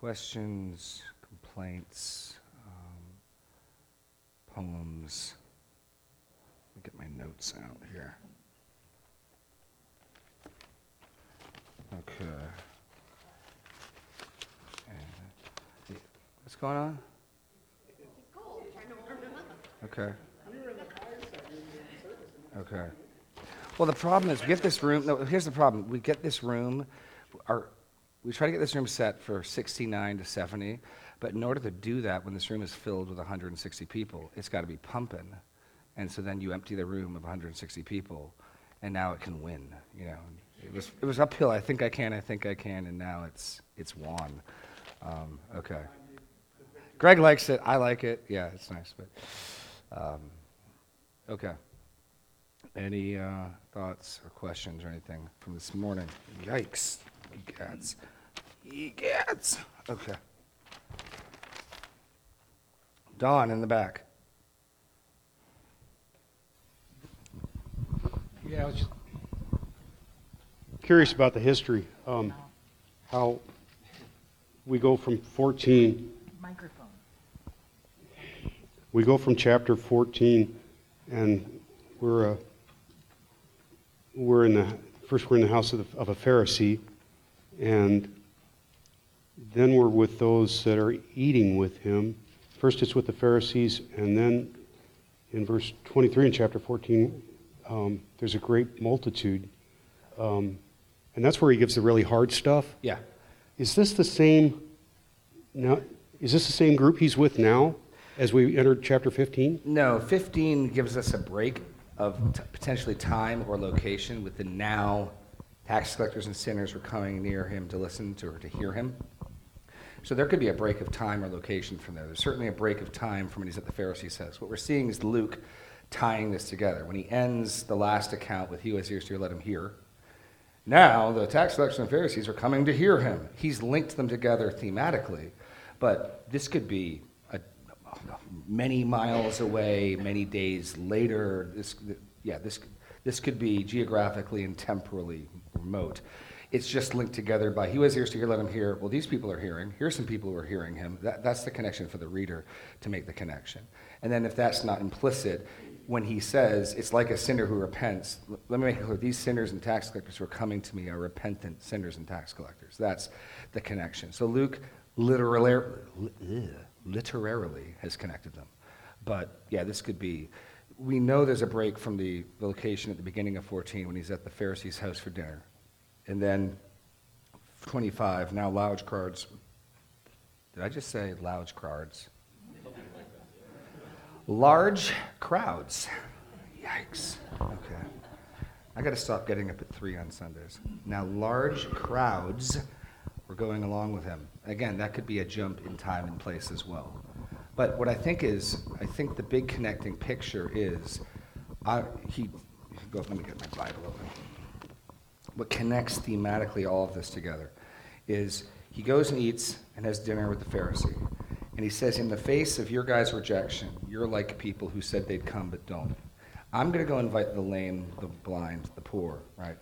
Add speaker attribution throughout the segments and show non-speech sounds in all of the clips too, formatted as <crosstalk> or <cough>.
Speaker 1: questions, complaints, um, poems. Let me get my notes out here. Okay. What's going on? Okay. Okay. Well, the problem is, we get this room, no, here's the problem. We get this room, our, we try to get this room set for 69 to 70, but in order to do that, when this room is filled with 160 people, it's got to be pumping. And so then you empty the room of 160 people, and now it can win, you know. It was, it was uphill, I think I can, I think I can, and now it's, it's won. Um, okay. Greg likes it, I like it, yeah, it's nice, but, um, okay. Any uh, thoughts or questions or anything from this morning? Yikes. Egads. Egads. Okay. Dawn in the back.
Speaker 2: Yeah, I was just curious about the history. Um, how we go from 14,
Speaker 3: Microphone.
Speaker 2: we go from chapter 14, and we're, uh, we're in the, first we're in the house of, the, of a Pharisee, and then we're with those that are eating with him. First it's with the Pharisees, and then in verse 23 in chapter 14, um, there's a great multitude. Um, and that's where he gives the really hard stuff.
Speaker 1: Yeah.
Speaker 2: Is this the same now is this the same group he's with now as we entered chapter 15?
Speaker 1: No, 15 gives us a break of t- potentially time or location with the now tax collectors and sinners were coming near him to listen to or to hear him. So there could be a break of time or location from there. There's certainly a break of time from when he's at the Pharisee says. What we're seeing is Luke tying this together. When he ends the last account with, He who has ears to let him hear. Now the tax collectors and Pharisees are coming to hear him. He's linked them together thematically, but this could be a, many miles away, many days later. This, yeah, this, this could be geographically and temporally remote. It's just linked together by he has ears to hear, let him hear. Well, these people are hearing. Here's some people who are hearing him. That, that's the connection for the reader to make the connection. And then if that's not implicit, when he says it's like a sinner who repents, let me make it clear these sinners and tax collectors who are coming to me are repentant sinners and tax collectors. That's the connection. So Luke literally, literarily has connected them. But yeah, this could be. We know there's a break from the location at the beginning of 14 when he's at the Pharisee's house for dinner. And then 25, now lounge cards. Did I just say lounge cards? Large crowds. Yikes. Okay. I got to stop getting up at 3 on Sundays. Now, large crowds were going along with him. Again, that could be a jump in time and place as well. But what I think is, I think the big connecting picture is, I, he, go, let me get my Bible open. What connects thematically all of this together is he goes and eats and has dinner with the Pharisee. And he says, In the face of your guys' rejection, you're like people who said they'd come but don't. I'm going to go invite the lame, the blind, the poor, right?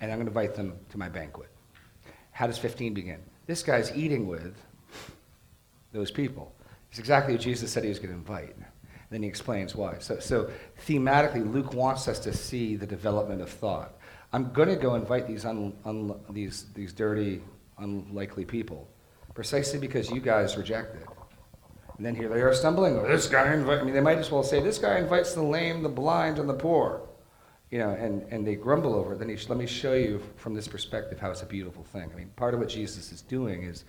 Speaker 1: And I'm going to invite them to my banquet. How does 15 begin? This guy's eating with those people. It's exactly what Jesus said he was going to invite. And then he explains why. So, so thematically, Luke wants us to see the development of thought. I'm going to go invite these, un, un, these, these dirty, unlikely people precisely because you guys rejected. It. And then here they are stumbling. This guy invite. I mean, they might as well say, "This guy invites the lame, the blind, and the poor," you know, and, and they grumble over it. Then he, let me show you from this perspective how it's a beautiful thing. I mean, part of what Jesus is doing is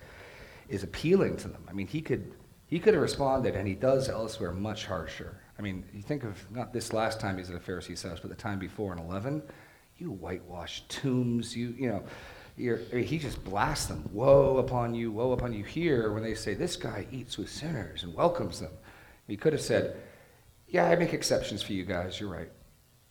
Speaker 1: is appealing to them. I mean, he could he could have responded, and he does elsewhere much harsher. I mean, you think of not this last time he's at a Pharisee's house, but the time before in eleven. You whitewash tombs. You you know. You're, he just blasts them. Woe upon you, woe upon you. Here, when they say, This guy eats with sinners and welcomes them, he could have said, Yeah, I make exceptions for you guys. You're right.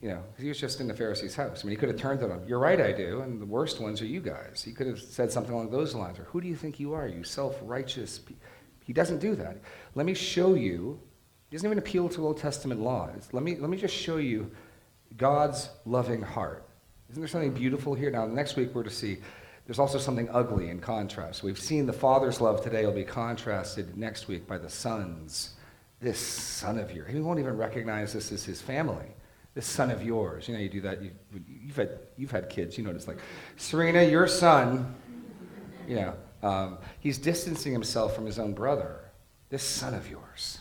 Speaker 1: You know, he was just in the Pharisee's house. I mean, he could have turned to them. You're right, I do. And the worst ones are you guys. He could have said something along those lines. Or, Who do you think you are, you self righteous? He doesn't do that. Let me show you. He doesn't even appeal to Old Testament law. It's, let, me, let me just show you God's loving heart. Isn't there something beautiful here? Now, next week we're to see there's also something ugly in contrast. We've seen the Father's love today will be contrasted next week by the Son's. This son of yours. He won't even recognize this as his family. This son of yours. You know, you do that. You, you've, had, you've had kids. You know, it's like, Serena, your son. You know, um, he's distancing himself from his own brother. This son of yours.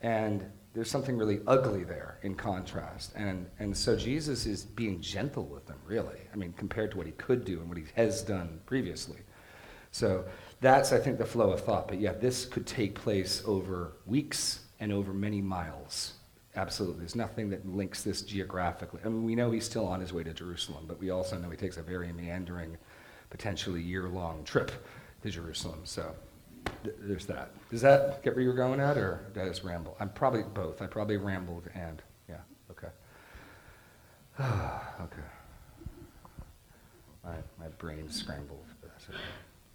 Speaker 1: And there's something really ugly there in contrast. And, and so Jesus is being gentle with them, really. I mean, compared to what he could do and what he has done previously. So that's, I think, the flow of thought. But yeah, this could take place over weeks and over many miles. Absolutely. There's nothing that links this geographically. I mean, we know he's still on his way to Jerusalem, but we also know he takes a very meandering, potentially year long trip to Jerusalem. So th- there's that. Does that get where you're going at, or did I just ramble? I'm probably both. I probably rambled and, yeah, okay. <sighs> okay. My, my brain's scrambled.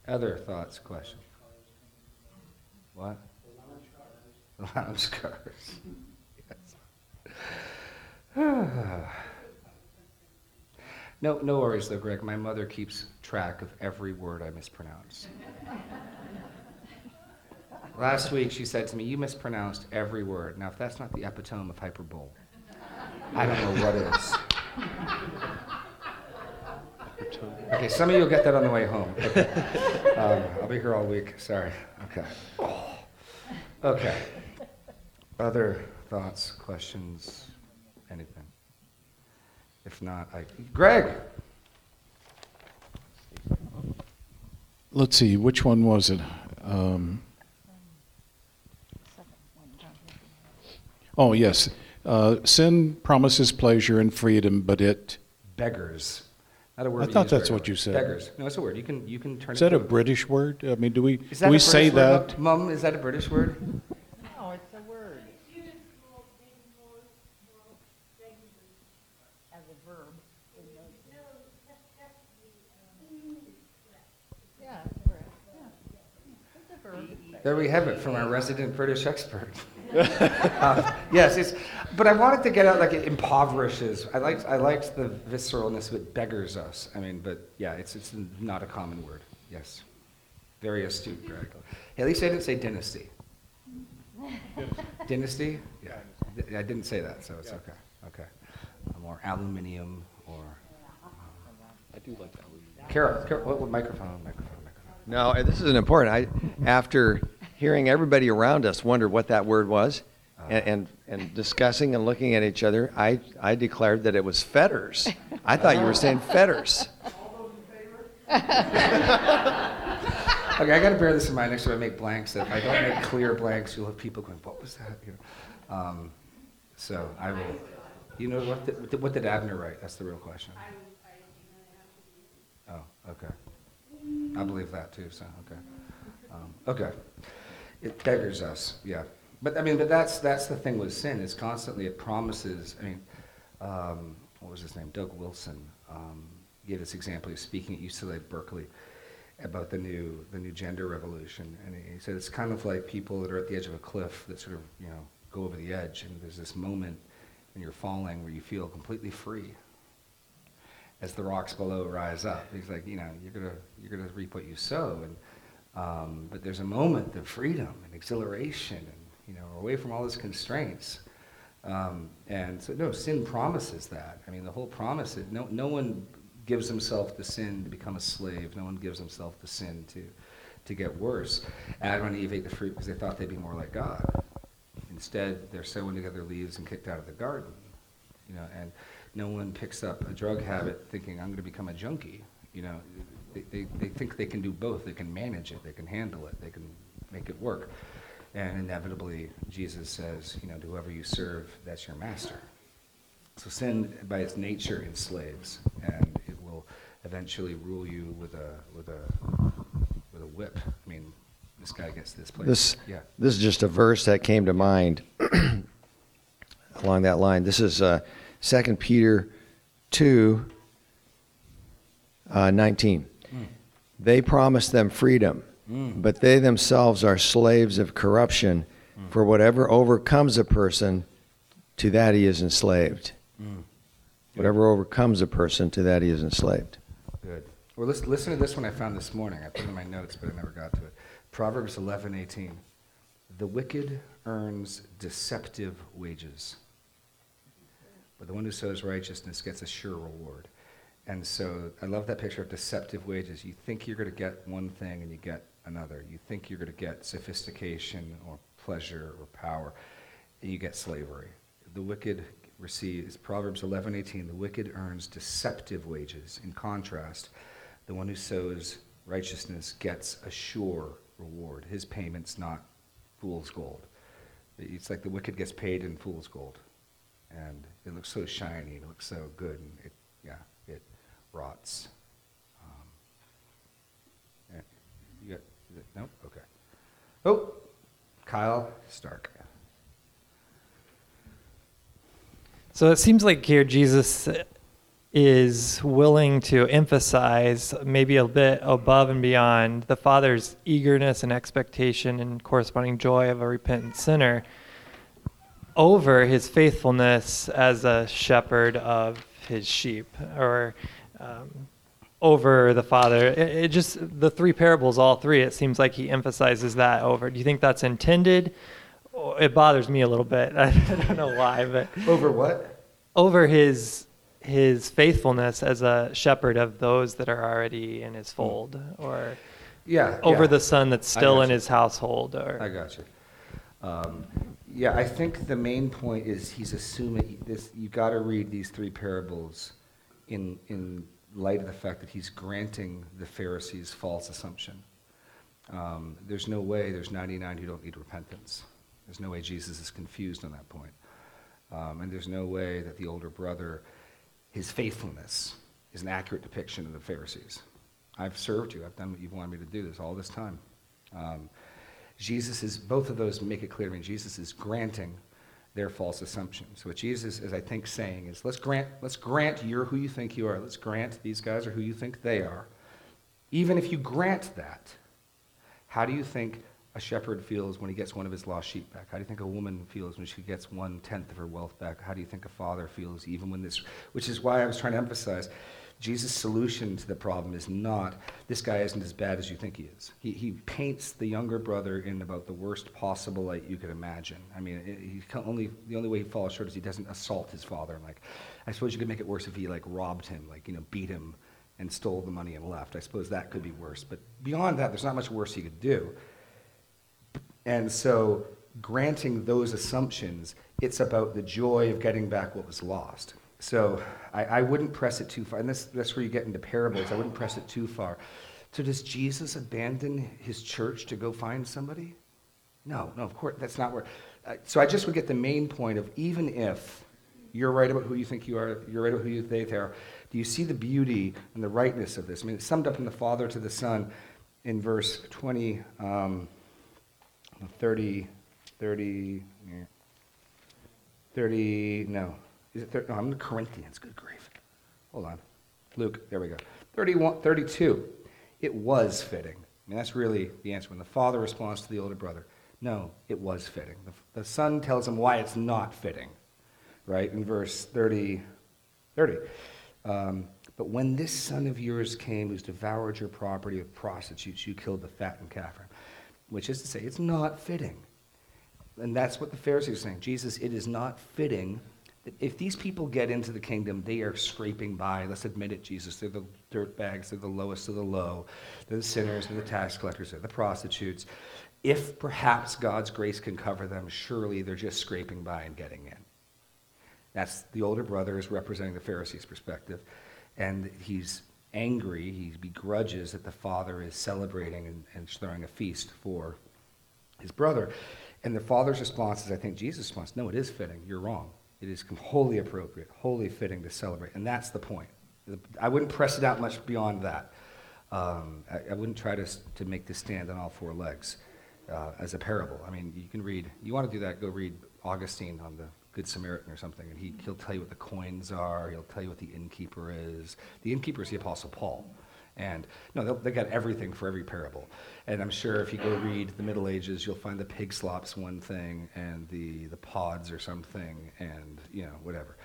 Speaker 1: Other thoughts, questions? What? The lounge cars. <laughs> Yes. <sighs> no, no worries though, Greg. My mother keeps track of every word I mispronounce. <laughs> Last week she said to me, "You mispronounced every word." Now, if that's not the epitome of hyperbole, I don't know what is. Okay, some of you will get that on the way home. Okay. Um, I'll be here all week. Sorry. Okay. Okay. Other thoughts, questions, anything? If not, I. Greg!
Speaker 3: Let's see, which one was it? Um, oh, yes. Uh, sin promises pleasure and freedom, but it.
Speaker 1: Beggars. Not a word
Speaker 3: I
Speaker 1: we
Speaker 3: thought
Speaker 1: use
Speaker 3: that's
Speaker 1: very
Speaker 3: what you
Speaker 1: much.
Speaker 3: said.
Speaker 1: Beggars. No, it's a word. You can, you can turn
Speaker 3: Is
Speaker 1: it
Speaker 3: that a
Speaker 1: to-
Speaker 3: British word? I mean, do we,
Speaker 1: Is
Speaker 3: do
Speaker 1: that
Speaker 3: we
Speaker 1: a
Speaker 3: say
Speaker 1: word,
Speaker 3: that?
Speaker 1: Mum? Mum, is that a British word?
Speaker 4: No, it's a word. As a verb. in the- Yeah, it's correct, yeah. It's a verb.
Speaker 1: There we have it from our resident British expert. <laughs> Uh, <laughs> yes, it's, but I wanted to get out like it impoverishes. I liked, I liked the visceralness of it beggars us. I mean, but yeah, it's, it's not a common word. Yes. Very astute, Greg. Hey, at least I didn't say dynasty. Dynasty? Yeah. I didn't say that, so it's okay. Okay. Um, Or aluminium or.
Speaker 5: I do like that one.
Speaker 1: Carol, Carol what, what microphone? Microphone, microphone.
Speaker 5: No, this is an important. I, after hearing everybody around us wonder what that word was, and, and, and discussing and looking at each other, I, I declared that it was fetters. I thought you were saying fetters. <laughs>
Speaker 1: Okay, I got to bear this in mind next time I make blanks. That if I don't make clear blanks, you'll have people going, "What was that?" You know. Um, so I will. You know what? Did, what did- what did Abner write? That's the real question. Oh, okay. I believe that too. So okay. Um, okay. It beggars us, yeah. But I mean, but that's that's the thing with sin. Is constantly it promises. I mean, um, what was his name? Doug Wilson um, gave this example. He was speaking at UCLA Berkeley about the new the new gender revolution, and he said it's kind of like people that are at the edge of a cliff that sort of you know go over the edge, and there's this moment when you're falling where you feel completely free as the rocks below rise up. He's like, you know, you're gonna you're gonna reap what you sow, and um, but there's a moment of freedom and exhilaration, and you know, away from all those constraints. Um, and so, no, sin promises that. I mean, the whole promise is no no one gives himself to sin to become a slave. No one gives himself to sin to to get worse. Adam and Eve ate the fruit because they thought they'd be more like God. Instead, they're sewing together leaves and kicked out of the garden. You know, and no one picks up a drug habit thinking I'm going to become a junkie. You know, they, they, they think they can do both. They can manage it. They can handle it. They can make it work. And inevitably, Jesus says, you know, to whoever you serve, that's your master. So sin, by its nature, enslaves, and it will eventually rule you with a with a with a whip. I mean, this guy gets this place.
Speaker 5: This,
Speaker 1: yeah.
Speaker 5: this is just a verse that came to mind <clears throat> along that line. This is uh, 2 Peter 2 uh, 19. They promise them freedom, mm. but they themselves are slaves of corruption. Mm. For whatever overcomes a person, to that he is enslaved. Mm. Whatever overcomes a person, to that he is enslaved.
Speaker 1: Good. Well, listen, listen to this one I found this morning. I put it in my notes, but I never got to it. Proverbs 11:18. The wicked earns deceptive wages, but the one who sows righteousness gets a sure reward. And so I love that picture of deceptive wages. You think you're going to get one thing and you get another. You think you're going to get sophistication or pleasure or power, and you get slavery. The wicked receives Proverbs 11:18. The wicked earns deceptive wages. In contrast, the one who sows righteousness gets a sure reward. His payment's not fool's gold. It's like the wicked gets paid in fool's gold, and it looks so shiny. It looks so good, and it yeah rots. Um, you got is it, no okay. Oh, Kyle Stark.
Speaker 6: So it seems like here Jesus is willing to emphasize maybe a bit above and beyond the Father's eagerness and expectation and corresponding joy of a repentant sinner over his faithfulness as a shepherd of his sheep or um, over the Father. It, it just, the three parables, all three, it seems like he emphasizes that over. Do you think that's intended? Oh, It bothers me a little bit. <laughs> I don't know why, but
Speaker 1: Over what?
Speaker 6: over his his faithfulness as a shepherd of those that are already in his fold or
Speaker 1: Yeah.
Speaker 6: over
Speaker 1: yeah.
Speaker 6: the son that's still in
Speaker 1: gotcha.
Speaker 6: his household or
Speaker 1: I got you. Um, yeah, I think the main point is he's assuming this. You got to read these three parables in in light of the fact that he's granting the Pharisees false assumption. Um, there's no way there's 99 who don't need repentance. There's no way Jesus is confused on that point. Um, and there's no way that the older brother, his faithfulness, is an accurate depiction of the Pharisees. I've served you. I've done what you've wanted me to do this all this time. Um, Jesus is, both of those make it clear to me, Jesus is granting their false assumptions. What Jesus is, I think, saying is, let's grant, let's grant you're who you think you are. Let's grant these guys are who you think they are. Even if you grant that, how do you think a shepherd feels when he gets one of his lost sheep back? How do you think a woman feels when she gets one tenth of her wealth back? How do you think a father feels even when this, which is why I was trying to emphasize Jesus' solution to the problem is not this guy isn't as bad as you think he is. He, he paints the younger brother in about the worst possible light you could imagine. I mean, only the only way he falls short is he doesn't assault his father. I'm like, I suppose you could make it worse if he like robbed him, like you know, beat him and stole the money and left. I suppose that could be worse. But beyond that, there's not much worse he could do. And so, granting those assumptions, it's about the joy of getting back what was lost. So, I, I wouldn't press it too far. And this, that's where you get into parables. I wouldn't press it too far. So, does Jesus abandon his church to go find somebody? No, no, of course, that's not where. Uh, so, I just would get the main point of even if you're right about who you think you are, you're right about who you think they are, do you see the beauty and the rightness of this? I mean, it's summed up in the Father to the Son in verse 20. Um, 30, 30, 30, no. Is it 30? No, I'm in the Corinthians. Good grief. Hold on. Luke, there we go. 31, 32. It was fitting. I mean, that's really the answer. When the father responds to the older brother, no, it was fitting. The, the son tells him why it's not fitting, right? In verse 30, 30. Um, but when this son of yours came who's devoured your property of prostitutes, you killed the fattened calf which is to say, it's not fitting. And that's what the Pharisees are saying. Jesus, it is not fitting if these people get into the kingdom, they are scraping by. Let's admit it, Jesus. They're the dirt bags, they're the lowest of the low. They're the sinners, they're the tax collectors, they're the prostitutes. If perhaps God's grace can cover them, surely they're just scraping by and getting in. That's the older brother is representing the Pharisees' perspective. And he's angry, he begrudges that the father is celebrating and, and throwing a feast for his brother. And the father's response is, I think Jesus' response, no, it is fitting. You're wrong. It is wholly appropriate, wholly fitting to celebrate. And that's the point. I wouldn't press it out much beyond that. Um, I, I wouldn't try to, to make this stand on all four legs uh, as a parable. I mean, you can read, you want to do that, go read Augustine on the Good Samaritan or something, and he, he'll tell you what the coins are, he'll tell you what the innkeeper is. The innkeeper is the Apostle Paul. And no, they got everything for every parable. And I'm sure if you go read the Middle Ages, you'll find the pig slops one thing, and the, the pods or something, and you know whatever.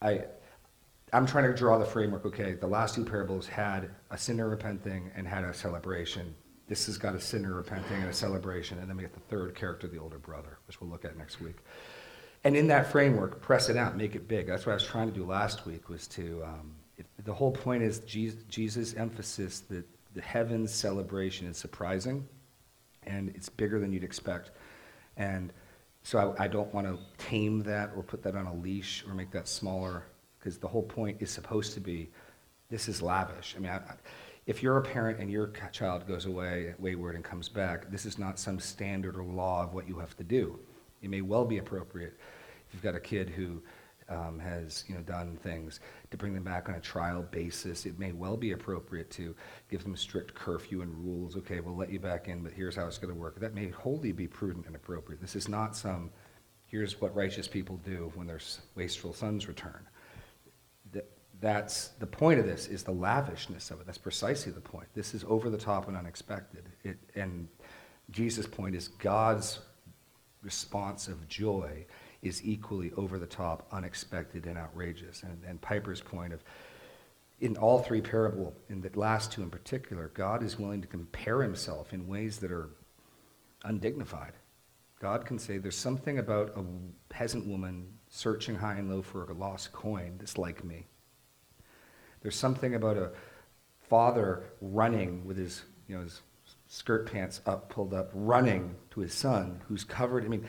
Speaker 1: I I'm trying to draw the framework, okay, the last two parables had a sinner repenting and had a celebration. This has got a sinner repenting and a celebration, and then we get the third character, the older brother, which we'll look at next week. And in that framework, press it out, make it big. That's what I was trying to do last week, was to, um, the whole point is Jesus, Jesus' emphasis that the heavens celebration is surprising, and it's bigger than you'd expect. And so I, I don't want to tame that or put that on a leash or make that smaller, because the whole point is supposed to be, this is lavish. I mean, I, I, if you're a parent and your child goes away wayward and comes back, this is not some standard or law of what you have to do. It may well be appropriate if you've got a kid who um, has you know done things to bring them back on a trial basis. It may well be appropriate to give them strict curfew and rules. Okay, we'll let you back in, but here's how it's going to work. That may wholly be prudent and appropriate. This is not some here's what righteous people do when their wasteful sons return. That, that's the point of this is the lavishness of it. That's precisely the point. This is over the top and unexpected. It, and Jesus' point is God's response of joy is equally over the top, unexpected, and outrageous. And, and Piper's point of, in all three parable, in the last two in particular, God is willing to compare himself in ways that are undignified. God can say, There's something about a peasant woman searching high and low for a lost coin that's like me. There's something about a father running with his, you know, his skirt pants up, pulled up, running to his son who's covered. I mean,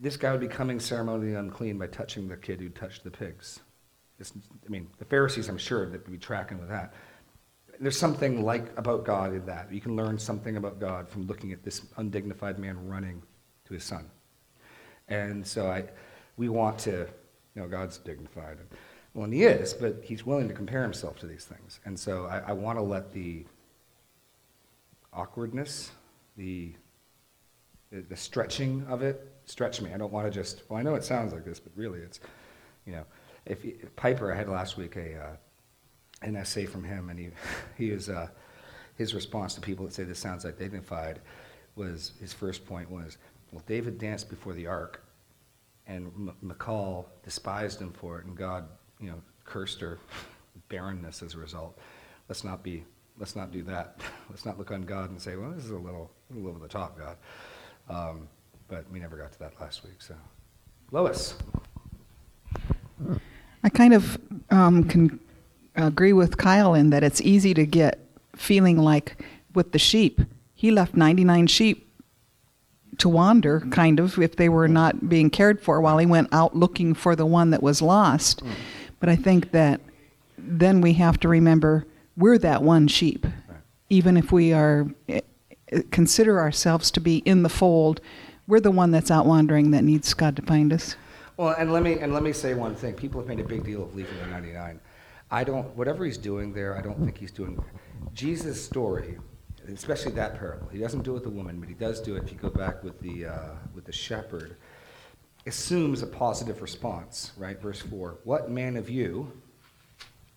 Speaker 1: this guy would be coming ceremonially unclean by touching the kid who touched the pigs. It's, I mean, the Pharisees, I'm sure, that would be tracking with that. There's something like about God in that. You can learn something about God from looking at this undignified man running to his son. And so I, we want to, you know, God's dignified. Well, and he is, but he's willing to compare himself to these things. And so I, I want to let the awkwardness, the, the, the stretching of it stretch me. I don't want to just, well, I know it sounds like this, but really it's, you know, if, Piper, I had last week a, uh, an essay from him, and he, <laughs> he is, uh, his response to people that say this sounds like dignified was, his first point was, well, David danced before the ark, and M- Michal despised him for it, and God, you know, cursed her <laughs> barrenness as a result. Let's not be, let's not do that. <laughs> Let's not look on God and say, well, this is a little, a little over the top, God. Um, but we never got to that last week, so. Lois.
Speaker 7: I kind of um, can agree with Kyle in that it's easy to get feeling like with the sheep, he left 99 sheep to wander, kind of, if they were not being cared for while he went out looking for the one that was lost. But I think that then we have to remember we're that one sheep. Even if we are eh, consider ourselves to be in the fold, we're the one that's out wandering that needs God to find us.
Speaker 1: Well, and let me and let me say one thing. People have made a big deal of leaving the 99. I don't. Whatever he's doing there, I don't think he's doing. Jesus' story, especially that parable. He doesn't do it with the woman, but he does do it. If you go back with the uh, with the shepherd, assumes a positive response. Right, verse four. What man of you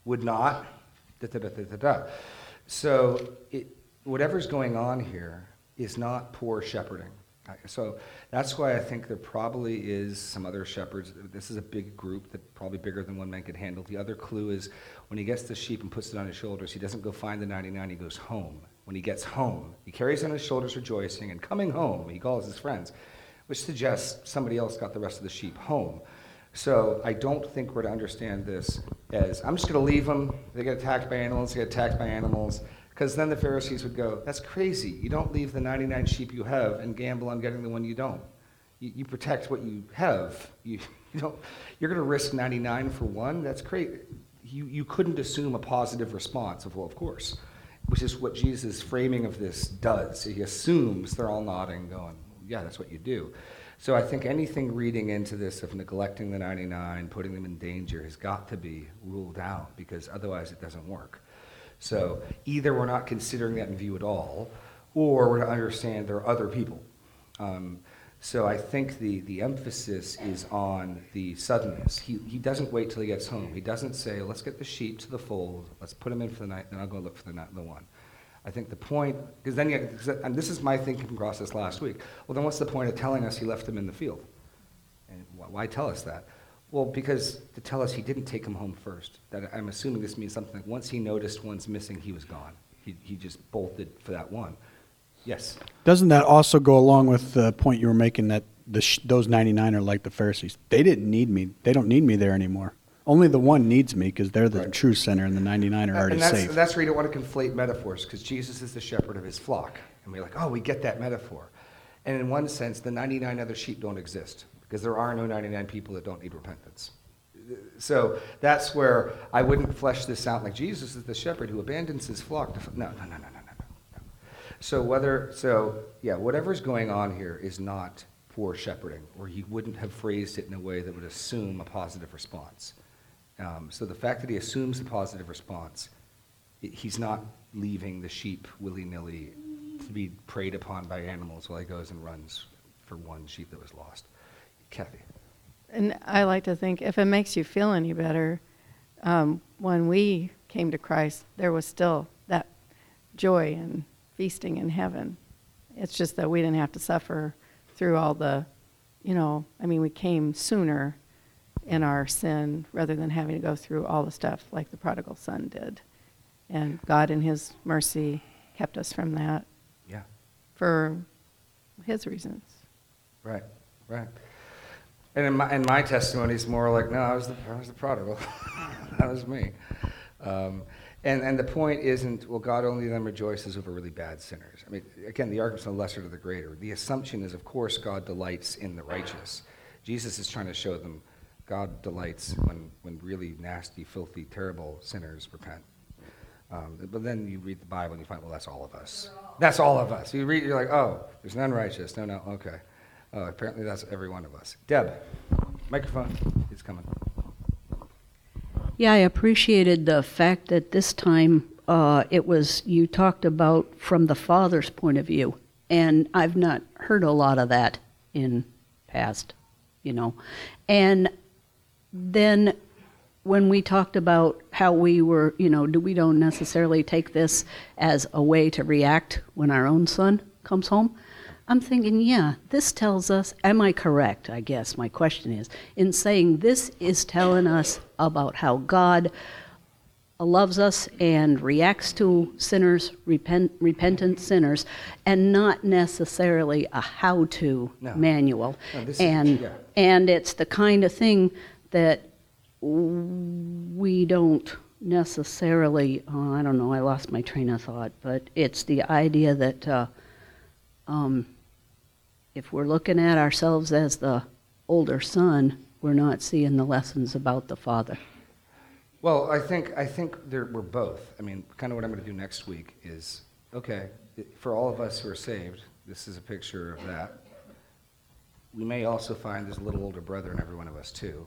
Speaker 1: would not? Da, da, da, da, da, da. So it, whatever's going on here is not poor shepherding. So that's why I think there probably is some other shepherds. This is a big group that probably bigger than one man could handle. The other clue is when he gets the sheep and puts it on his shoulders, he doesn't go find the 99, he goes home. When he gets home, he carries on his shoulders rejoicing, and coming home, he calls his friends, which suggests somebody else got the rest of the sheep home. So I don't think we're to understand this as I'm just going to leave them. They get attacked by animals. They get attacked by animals. Because then the Pharisees would go, "That's crazy. You don't leave the 99 sheep you have and gamble on getting the one you don't. You, you protect what you have. You, <laughs> you don't. You're going to risk 99 for one. That's crazy. You you couldn't assume a positive response of well, of course, which is what Jesus' framing of this does. He assumes they're all nodding, going, "Yeah, that's what you do." So I think anything reading into this of neglecting the 99, putting them in danger, has got to be ruled out because otherwise it doesn't work. So either we're not considering that in view at all, or we're to understand there are other people. Um, so I think the, the emphasis is on the suddenness. He, he doesn't wait till he gets home. He doesn't say, let's get the sheep to the fold, let's put them in for the night, then I'll go look for the, night, the one. I think the point, because then you, and this is my thinking process last week. Well, then what's the point of telling us he left them in the field? And wh- why tell us that? Well, because to tell us he didn't take him home first. That I'm assuming this means something like once he noticed one's missing, he was gone. He, he just bolted for that one. Yes.
Speaker 8: Doesn't that also go along with the point you were making that the sh- those 99 are like the Pharisees? They didn't need me. They don't need me there anymore. Only the one needs me because they're the
Speaker 1: Right.
Speaker 8: true center and the 99 are already
Speaker 1: and that's,
Speaker 8: safe.
Speaker 1: that's where you don't want to conflate metaphors because Jesus is the shepherd of his flock. And we're like, oh, we get that metaphor. And in one sense, the 99 other sheep don't exist because there are no 99 people that don't need repentance. So that's where I wouldn't flesh this out like Jesus is the shepherd who abandons his flock. To, f- no, no, no, no, no, no, no. So whether, so yeah, whatever's going on here is not poor shepherding, or he wouldn't have phrased it in a way that would assume a positive response. Um, so the fact that he assumes a positive response, i- he's not leaving the sheep willy-nilly to be preyed upon by animals while he goes and runs for one sheep that was lost. Kathy.
Speaker 4: And I like to think if it makes you feel any better, um, when we came to Christ, there was still that joy and feasting in heaven. It's just that we didn't have to suffer through all the, you know, I mean, we came sooner in our sin rather than having to go through all the stuff like the prodigal son did. And God, in His mercy, kept us from that
Speaker 1: Yeah.
Speaker 4: for His reasons.
Speaker 1: Right, right. And in my, my testimony, it's more like, no, I was the, I was the prodigal. <laughs> that was me. Um, and, and the point isn't, well, God only then rejoices over really bad sinners. I mean, again, the argument's no lesser to the greater. The assumption is, of course, God delights in the righteous. Jesus is trying to show them God delights when, when really nasty, filthy, terrible sinners repent. Um, but then you read the Bible and you find, well, that's all of us. That's all of us. You read, you're like, oh, there's none righteous. No, no, okay. Uh, apparently that's every one of us. Deb, microphone is coming.
Speaker 9: Yeah, I appreciated the fact that this time uh, it was, you talked about from the father's point of view. And I've not heard a lot of that in past, you know. And then when we talked about how we were, you know, do we don't necessarily take this as a way to react when our own son comes home? I'm thinking, yeah, this tells us, am I correct? I guess my question is, in saying this is telling us about how God loves us and reacts to sinners, repent, repentant sinners, and not necessarily a how to
Speaker 1: No.
Speaker 9: manual.
Speaker 1: No, this is-
Speaker 9: and,
Speaker 1: yeah.
Speaker 9: and it's the kind of thing that we don't necessarily, oh, I don't know, I lost my train of thought, but it's the idea that uh, um, if we're looking at ourselves as the older son, we're not seeing the lessons about the father.
Speaker 1: Well, I think, I think there, we're both. I mean, kind of what I'm going to do next week is, okay, for all of us who are saved, this is a picture of that. We may also find there's a little older brother in every one of us, too.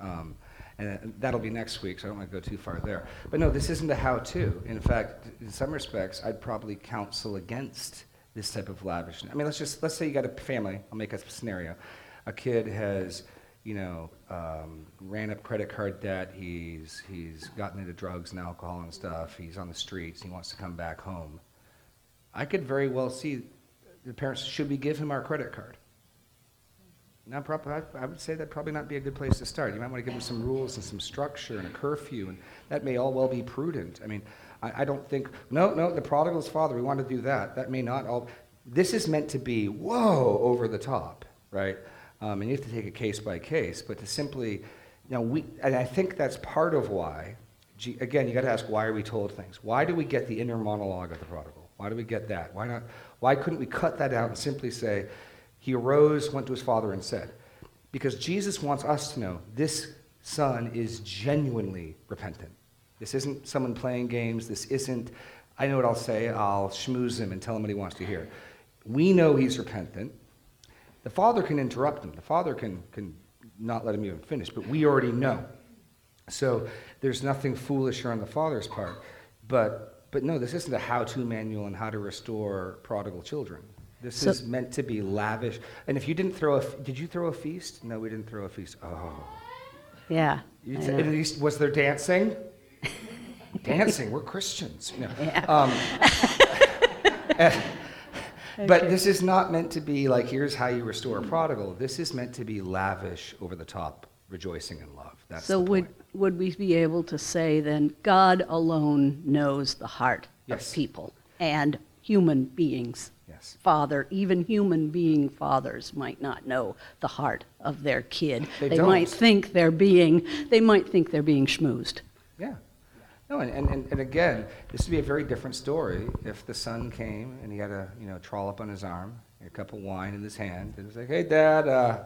Speaker 1: Um, and that'll be next week, so I don't want to go too far there. But no, this isn't a how-to. In fact, in some respects, I'd probably counsel against this type of lavishness. I mean, let's just, let's say you got a family, I'll make a scenario. A kid has, you know, um, ran up credit card debt, he's, he's gotten into drugs and alcohol and stuff, he's on the streets, he wants to come back home. I could very well see the parents, should we give him our credit card? Now, prob- I I would say that'd probably not be a good place to start. You might want to give them some rules and some structure and a curfew, and that may all well be prudent. I mean, I, I don't think, no, no, the prodigal's father, we want to do that. That may not all, this is meant to be, whoa, over the top, right? Um, and you have to take it case by case, but to simply, know, we, and I think that's part of why, again, you got to ask, why are we told things? Why do we get the inner monologue of the prodigal? Why do we get that? Why not? Why couldn't we cut that out and simply say, he arose, went to his father, and said, because Jesus wants us to know this son is genuinely repentant. This isn't someone playing games. This isn't, I know what I'll say, I'll schmooze him and tell him what he wants to hear. We know he's repentant. The father can interrupt him, the father can, can not let him even finish, but we already know. So there's nothing foolish here on the father's part. But, but no, this isn't a how to manual on how to restore prodigal children. This
Speaker 9: So-
Speaker 1: is meant to be lavish. And if you didn't throw a, did you throw a feast? No, we didn't throw a feast. Oh.
Speaker 9: Yeah.
Speaker 1: You
Speaker 9: I
Speaker 1: t- at least, was there dancing? Dancing, we're Christians. No. <laughs> Um, <laughs> but this is not meant to be like, here's how you restore a prodigal. This is meant to be lavish, over the top rejoicing in love. That's
Speaker 9: So would, would we be able to say then, God alone knows the heart
Speaker 1: Yes.
Speaker 9: of people and human beings?
Speaker 1: Yes.
Speaker 9: Father, even human being fathers might not know the heart of their kid.
Speaker 1: They
Speaker 9: might
Speaker 1: don't.
Speaker 9: think they're being, they might think they're being schmoozed.
Speaker 1: No, and, and, and- again, this would be a very different story if the son came and he had a you know trollop on his arm, a cup of wine in his hand, and was like, "Hey, Dad, uh,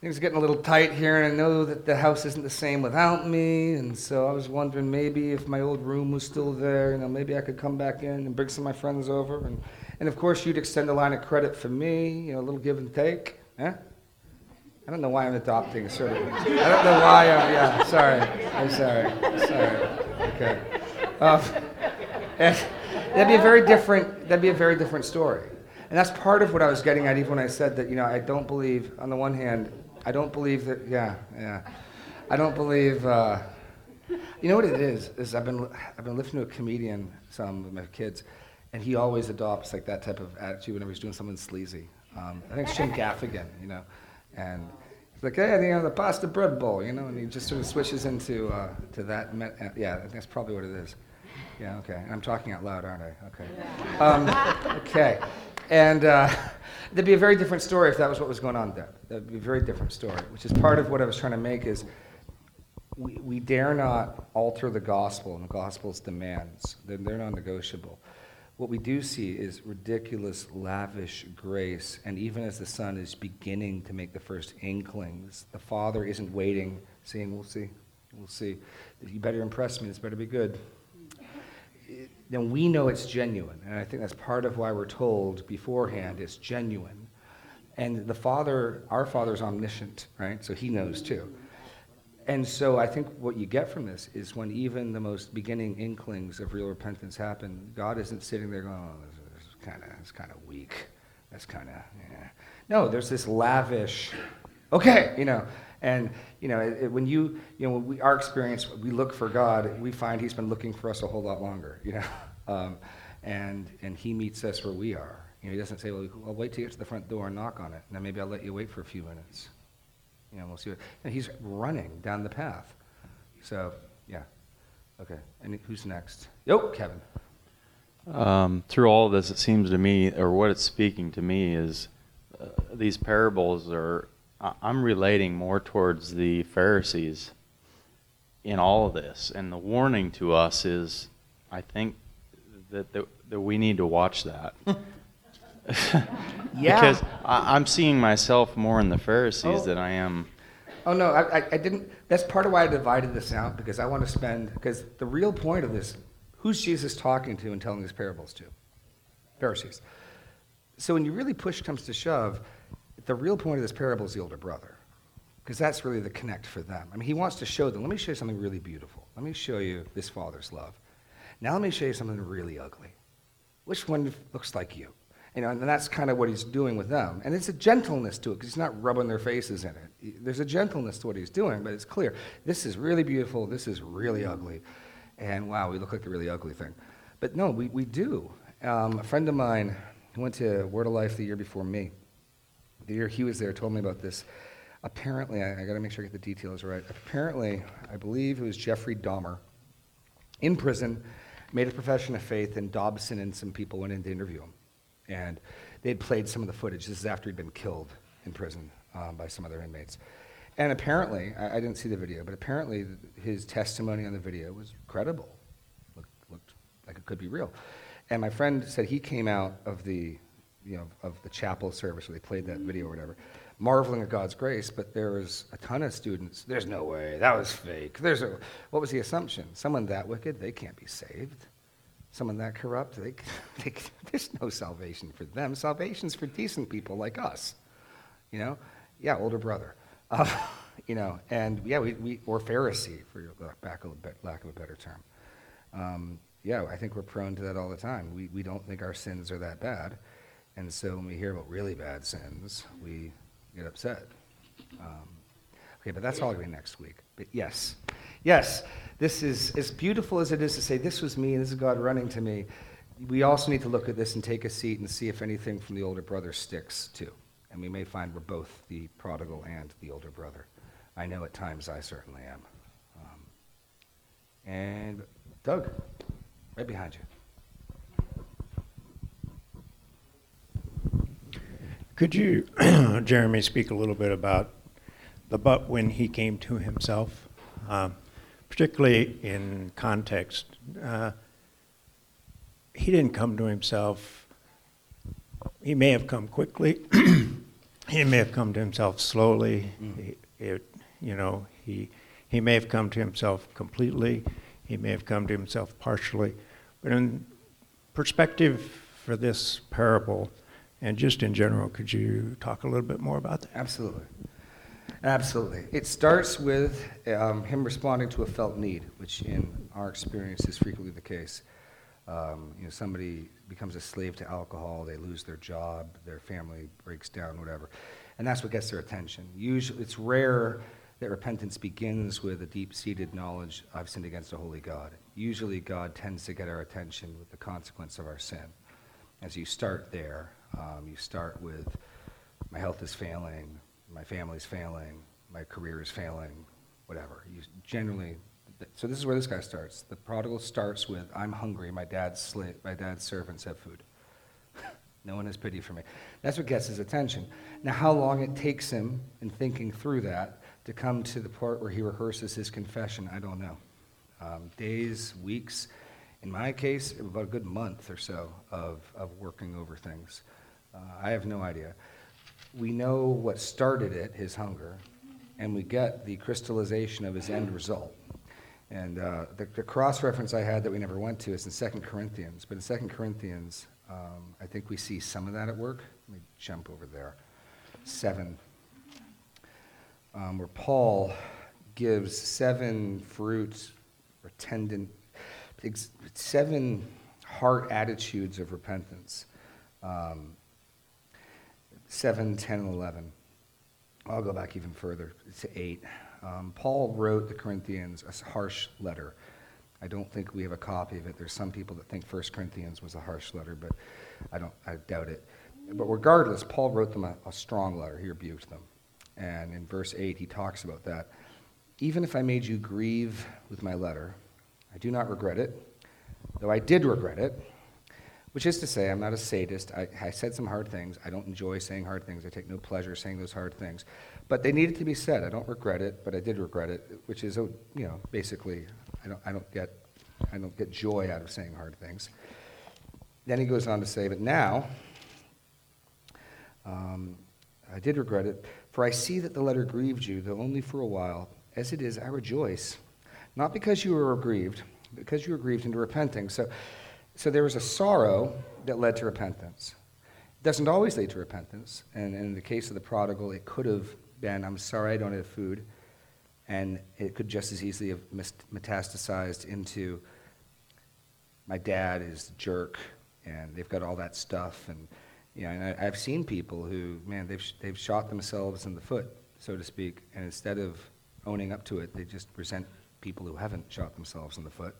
Speaker 1: things are getting a little tight here, and I know that the house isn't the same without me, and so I was wondering maybe if my old room was still there, you know, maybe I could come back in and bring some of my friends over, and and of course you'd extend a line of credit for me, you know, a little give and take, huh?" I don't know why I'm adopting sort of. I don't know why I'm. Yeah, sorry. I'm sorry. Sorry. Okay. Um, that'd be a very different. That'd be a very different story. And that's part of what I was getting at, even when I said that. You know, I don't believe. On the one hand, I don't believe that. Yeah, yeah. I don't believe. Uh, you know what it is? Is I've been I've been listening to a comedian some of my kids, and he always adopts like that type of attitude whenever he's doing something sleazy. Um, I think it's Jim Gaffigan, you know, and he's like, hey, you know, the pasta bread bowl, you know, and he just sort of switches into uh, to that. Me- uh, yeah, I think that's probably what it is. Yeah, okay. And I'm talking out loud, aren't I? Okay. Um, okay. And uh, that'd be a very different story if that was what was going on there. That'd be a very different story, which is part of what I was trying to make is we, we dare not alter the gospel and the gospel's demands. They're, they're non-negotiable. What we do see is ridiculous, lavish grace, and even as the Son is beginning to make the first inklings, the Father isn't waiting, saying, "We'll see, we'll see. You better impress me. This better be good." Then we know it's genuine, and I think that's part of why we're told beforehand it's genuine. And the Father, our Father's omniscient, right? So He knows too. And so I think what you get from this is when even the most beginning inklings of real repentance happen, God isn't sitting there going, "Oh, this is kind of, it's kind of weak. That's kind of, yeah." No, there's this lavish, okay, you know, and you know, it, it- when you, you know, we, our experience, we look for God, we find He's been looking for us a whole lot longer, you know, <laughs> um, and and He meets us where we are. You know, He doesn't say, "Well, I'll wait till you get to the front door and knock on it, and then maybe I'll let you wait for a few minutes." You know, we'll see. What, and he's running down the path. So, yeah. Okay. And who's next? Yo, Kevin.
Speaker 10: Um, through all of this, it seems to me, or what it's speaking to me, is uh, these parables are. I- I'm relating more towards the Pharisees in all of this, and the warning to us is, I think that that, that we need to watch that. <laughs> <laughs>
Speaker 1: Yeah.
Speaker 10: Because I, I'm seeing myself more in the Pharisees
Speaker 1: Oh.
Speaker 10: than I am.
Speaker 1: Oh no, I, I, I didn't. That's part of why I divided this out because I want to spend because the real point of this, who's Jesus talking to and telling these parables to? Pharisees. So when you really push comes to shove, the real point of this parable is the older brother, because that's really the connect for them. I mean, he wants to show them. Let me show you something really beautiful. Let me show you this father's love. Now let me show you something really ugly. Which one looks like you? You know, and that's kind of what he's doing with them. And it's a gentleness to it because he's not rubbing their faces in it. There's a gentleness to what he's doing, but it's clear. This is really beautiful. This is really ugly. And wow, we look like the really ugly thing. But no, we, we do. Um, a friend of mine who went to Word of Life the year before me, the year he was there, told me about this. Apparently, I, I got to make sure I get the details right. Apparently, I believe it was Jeffrey Dahmer in prison, made a profession of faith, and Dobson and some people went in to interview him. And they'd played some of the footage. This is after he'd been killed in prison um, by some other inmates. And apparently, I, I didn't see the video, but apparently his testimony on the video was credible. Looked, looked like it could be real. And my friend said he came out of the, you know, of the chapel service where they played that video or whatever, marveling at God's grace. But there was a ton of students. There's no way that was fake. There's a, what was the assumption? Someone that wicked, they can't be saved. Someone that corrupt, they, <laughs> they, there's no salvation for them. Salvation's for decent people like us. You know, yeah, older brother. Uh, <laughs> you know, and yeah, we, we or Pharisee for lack of lack of a better term. Um, yeah, I think we're prone to that all the time. We, we don't think our sins are that bad. And so when we hear about really bad sins, we get upset. Um, okay, but that's all going to be next week. But yes, yes, this is as beautiful as it is to say, this was me and this is God running to me. We also need to look at this and take a seat and see if anything from the older brother sticks too. And we may find we're both the prodigal and the older brother. I know at times I certainly am. Um, and Doug, right behind you.
Speaker 11: Could you, <clears throat> Jeremy, speak a little bit about the but when he came to himself, um, particularly in context? Uh, he didn't come to himself. He may have come quickly. <clears throat> he may have come to himself slowly. He- it, you know, he he may have come to himself completely. He may have come to himself partially. But in perspective for this parable, and just in general, could you talk a little bit more about that?
Speaker 1: Absolutely. Absolutely. It starts with um, him responding to a felt need, which in our experience is frequently the case. Um, you know, somebody becomes a slave to alcohol, they lose their job, their family breaks down, whatever. And that's what gets their attention. Usually, it's rare that repentance begins with a deep seated knowledge I've sinned against a holy God. Usually, God tends to get our attention with the consequence of our sin. As you start there, um, you start with my health is failing, my family's failing, my career is failing, whatever. You generally, so this is where this guy starts. The prodigal starts with, I'm hungry, my dad's slave, my dad's servants have food. <laughs> no one has pity for me. That's what gets his attention. Now, how long it takes him in thinking through that to come to the part where he rehearses his confession, I don't know. Um, days, weeks, in my case, about a good month or so of, of working over things. Uh, I have no idea. We know what started it, his hunger, and we get the crystallization of his end result. And uh, the, the cross reference I had that we never went to is in Second Corinthians. But in Second Corinthians, um, I think we see some of that at work. Let me jump over there. 7, um, where Paul gives seven fruits or tendon, seven heart attitudes of repentance. Um, 7, 10, and 11. I'll go back even further to 8. Um, Paul wrote the Corinthians a harsh letter. I don't think we have a copy of it. There's some people that think 1 Corinthians was a harsh letter, but I, don't, I doubt it. But regardless, Paul wrote them a, a strong letter. He rebuked them. And in verse 8, he talks about that. Even if I made you grieve with my letter, I do not regret it, though I did regret it. Which is to say, I'm not a sadist. I, I said some hard things. I don't enjoy saying hard things. I take no pleasure saying those hard things. But they needed to be said. I don't regret it, but I did regret it, which is, you know, basically, I don't, I don't, get, I don't get joy out of saying hard things. Then he goes on to say, but now, um, I did regret it, for I see that the letter grieved you, though only for a while. As it is, I rejoice. Not because you were grieved, because you were grieved into repenting. So, so there was a sorrow that led to repentance. It doesn't always lead to repentance. And in the case of the prodigal, it could have been, I'm sorry I don't have food. And it could just as easily have metastasized into, my dad is a jerk, and they've got all that stuff. And, you know, and I, I've seen people who, man, they've, they've shot themselves in the foot, so to speak. And instead of owning up to it, they just resent people who haven't shot themselves in the foot.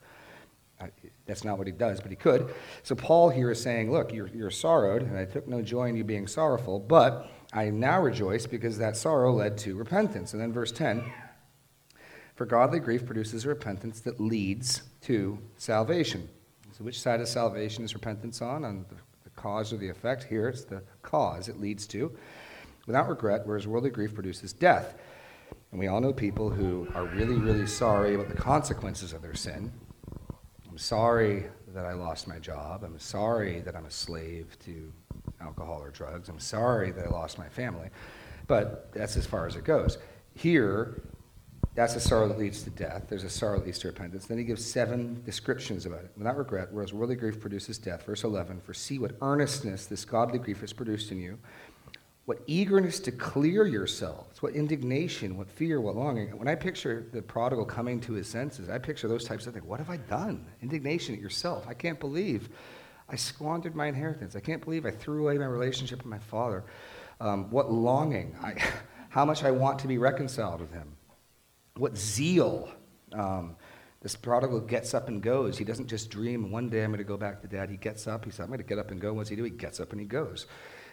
Speaker 1: That's not what he does, but he could. So Paul here is saying, look, you're, you're sorrowed, and I took no joy in you being sorrowful, but I now rejoice because that sorrow led to repentance. And then verse 10 For godly grief produces a repentance that leads to salvation. So which side of salvation is repentance on? On the, the cause or the effect? Here it's the cause it leads to. Without regret, whereas worldly grief produces death. And we all know people who are really, really sorry about the consequences of their sin. Sorry that I lost my job. I'm sorry that I'm a slave to alcohol or drugs. I'm sorry that I lost my family. But that's as far as it goes. Here, that's a sorrow that leads to death. There's a sorrow that leads to repentance. Then he gives seven descriptions about it. Without regret, whereas worldly grief produces death. Verse 11 For see what earnestness this godly grief has produced in you what eagerness to clear yourselves, what indignation, what fear, what longing. When I picture the prodigal coming to his senses, I picture those types of things. What have I done? Indignation at yourself. I can't believe I squandered my inheritance. I can't believe I threw away my relationship with my father. Um, what longing, I, <laughs> how much I want to be reconciled with him. What zeal. Um, this prodigal gets up and goes. He doesn't just dream, one day I'm going to go back to dad. He gets up. He says, I'm going to get up and go. What's he do? He gets up and he goes.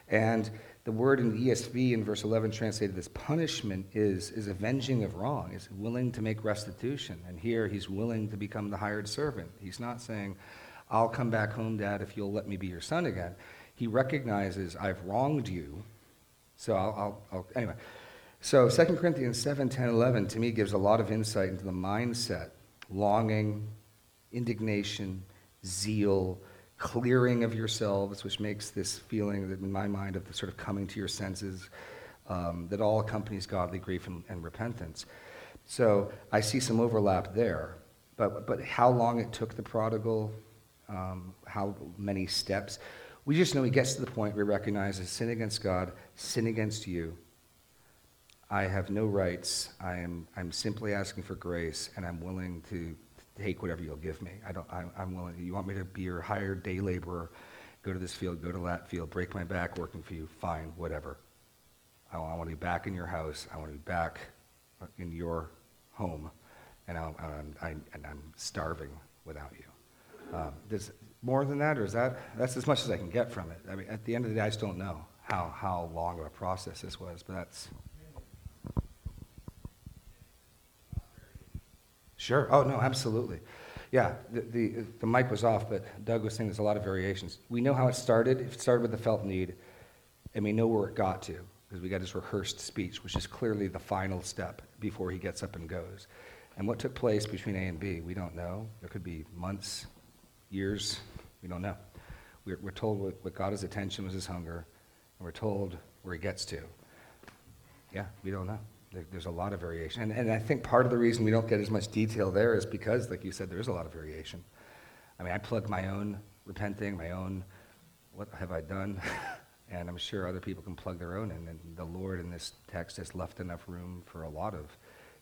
Speaker 1: And the word in the ESV in verse 11 translated as punishment is, is avenging of wrong, is willing to make restitution. And here he's willing to become the hired servant. He's not saying, I'll come back home, Dad, if you'll let me be your son again. He recognizes, I've wronged you, so I'll, I'll, I'll anyway. So 2 Corinthians 7, 10, 11 to me gives a lot of insight into the mindset, longing, indignation, zeal, clearing of yourselves, which makes this feeling that in my mind of the sort of coming to your senses, um, that all accompanies godly grief and, and repentance. So I see some overlap there. But, but how long it took the prodigal, um, how many steps, we just know he gets to the point where he recognizes sin against God, sin against you. I have no rights. I am, I'm simply asking for grace, and I'm willing to take whatever you'll give me. I don't, I'm, I'm willing. You want me to be your hired day laborer, go to this field, go to that field, break my back working for you, fine, whatever. I, want- I want to be back in your house. I want to be back in your home, and, I'll, and, I'm, and I'm starving without you. Um, does more than that, or is that that's as much as I can get from it? I mean, at the end of the day, I just don't know how how long of a process this was, but that's Sure. Oh, no, absolutely. Yeah, the, the, the mic was off, but Doug was saying there's a lot of variations. We know how it started. It started with the felt need, and we know where it got to, because we got his rehearsed speech, which is clearly the final step before he gets up and goes. And what took place between A and B, we don't know. There could be months, years, we don't know. We're, we're told what, what got his attention was his hunger, and we're told where he gets to. Yeah, we don't know. There, there's a lot of variation. And, and I think part of the reason we don't get as much detail there is because, like you said, there is a lot of variation. I mean, I plug my own repenting, my own, what have I done? <laughs> and I'm sure other people can plug their own in. And the Lord in this text has left enough room for a lot of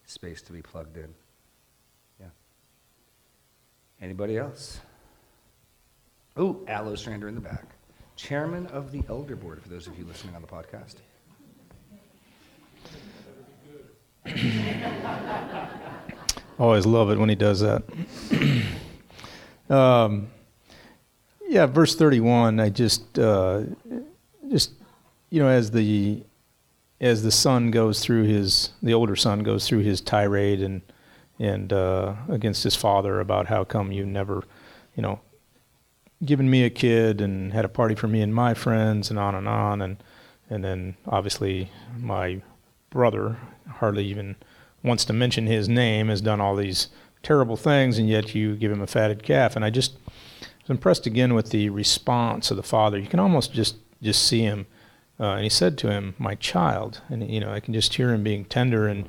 Speaker 1: space to be plugged in. Yeah. Anybody else? Oh, Aloe Strander in the back. Chairman of the Elder Board, for those of you listening on the podcast.
Speaker 12: Always love it when he does that. <clears throat> um, yeah, verse 31, I just, uh, just, you know, as the, as the son goes through his, the older son goes through his tirade and, and, uh, against his father about how come you never, you know, given me a kid and had a party for me and my friends and on and on. And, and then obviously my brother hardly even wants to mention his name, has done all these terrible things, and yet you give him a fatted calf. And I just was impressed again with the response of the father. You can almost just just see him. Uh, and he said to him, "My child," and you know I can just hear him being tender and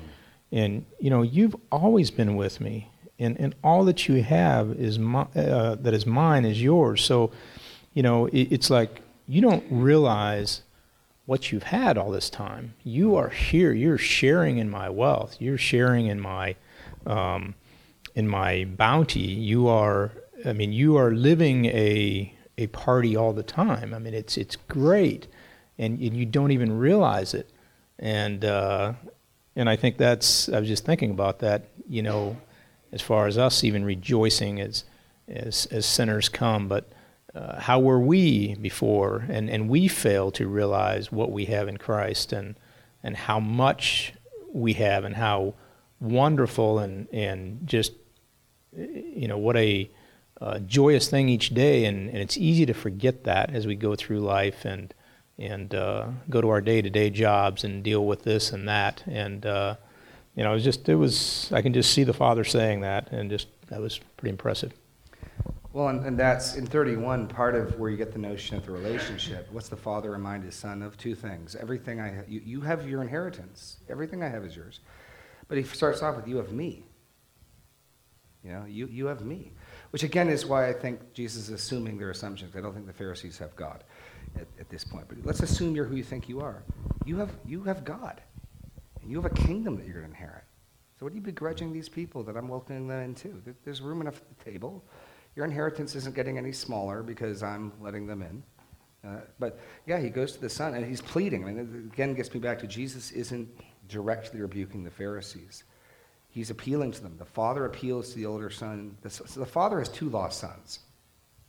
Speaker 12: and you know you've always been with me, and and all that you have is my, uh, that is mine is yours. So, you know it, it's like you don't realize what you've had all this time. You are here. You're sharing in my wealth. You're sharing in my um, in my bounty. You are. I mean, you are living a a party all the time. I mean, it's it's great, and, and you don't even realize it. And uh, and I think that's. I was just thinking about that. You know, as far as us even rejoicing as as as sinners come, but uh, how were we before? And, and we fail to realize what we have in Christ and, and how much we have and how wonderful and, and just, you know, what a uh, joyous thing each day. And, and it's easy to forget that as we go through life and, and uh, go to our day to day jobs and deal with this and that. And, uh, you know, it was just, it was, I can just see the Father saying that and just, that was pretty impressive.
Speaker 1: Well, and, and that's in 31 part of where you get the notion of the relationship. What's the father remind his son of? Two things. Everything I ha- you, you have your inheritance. Everything I have is yours. But he starts off with, You have me. You know, you, you have me. Which again is why I think Jesus is assuming their assumptions. I don't think the Pharisees have God at, at this point. But let's assume you're who you think you are. You have, you have God. And you have a kingdom that you're going to inherit. So what are you begrudging these people that I'm welcoming them into? There- There's room enough at the table. Your inheritance isn't getting any smaller because I'm letting them in. Uh, but yeah, he goes to the son and he's pleading. I mean, it again gets me back to Jesus isn't directly rebuking the Pharisees. He's appealing to them. The father appeals to the older son. The, so the father has two lost sons.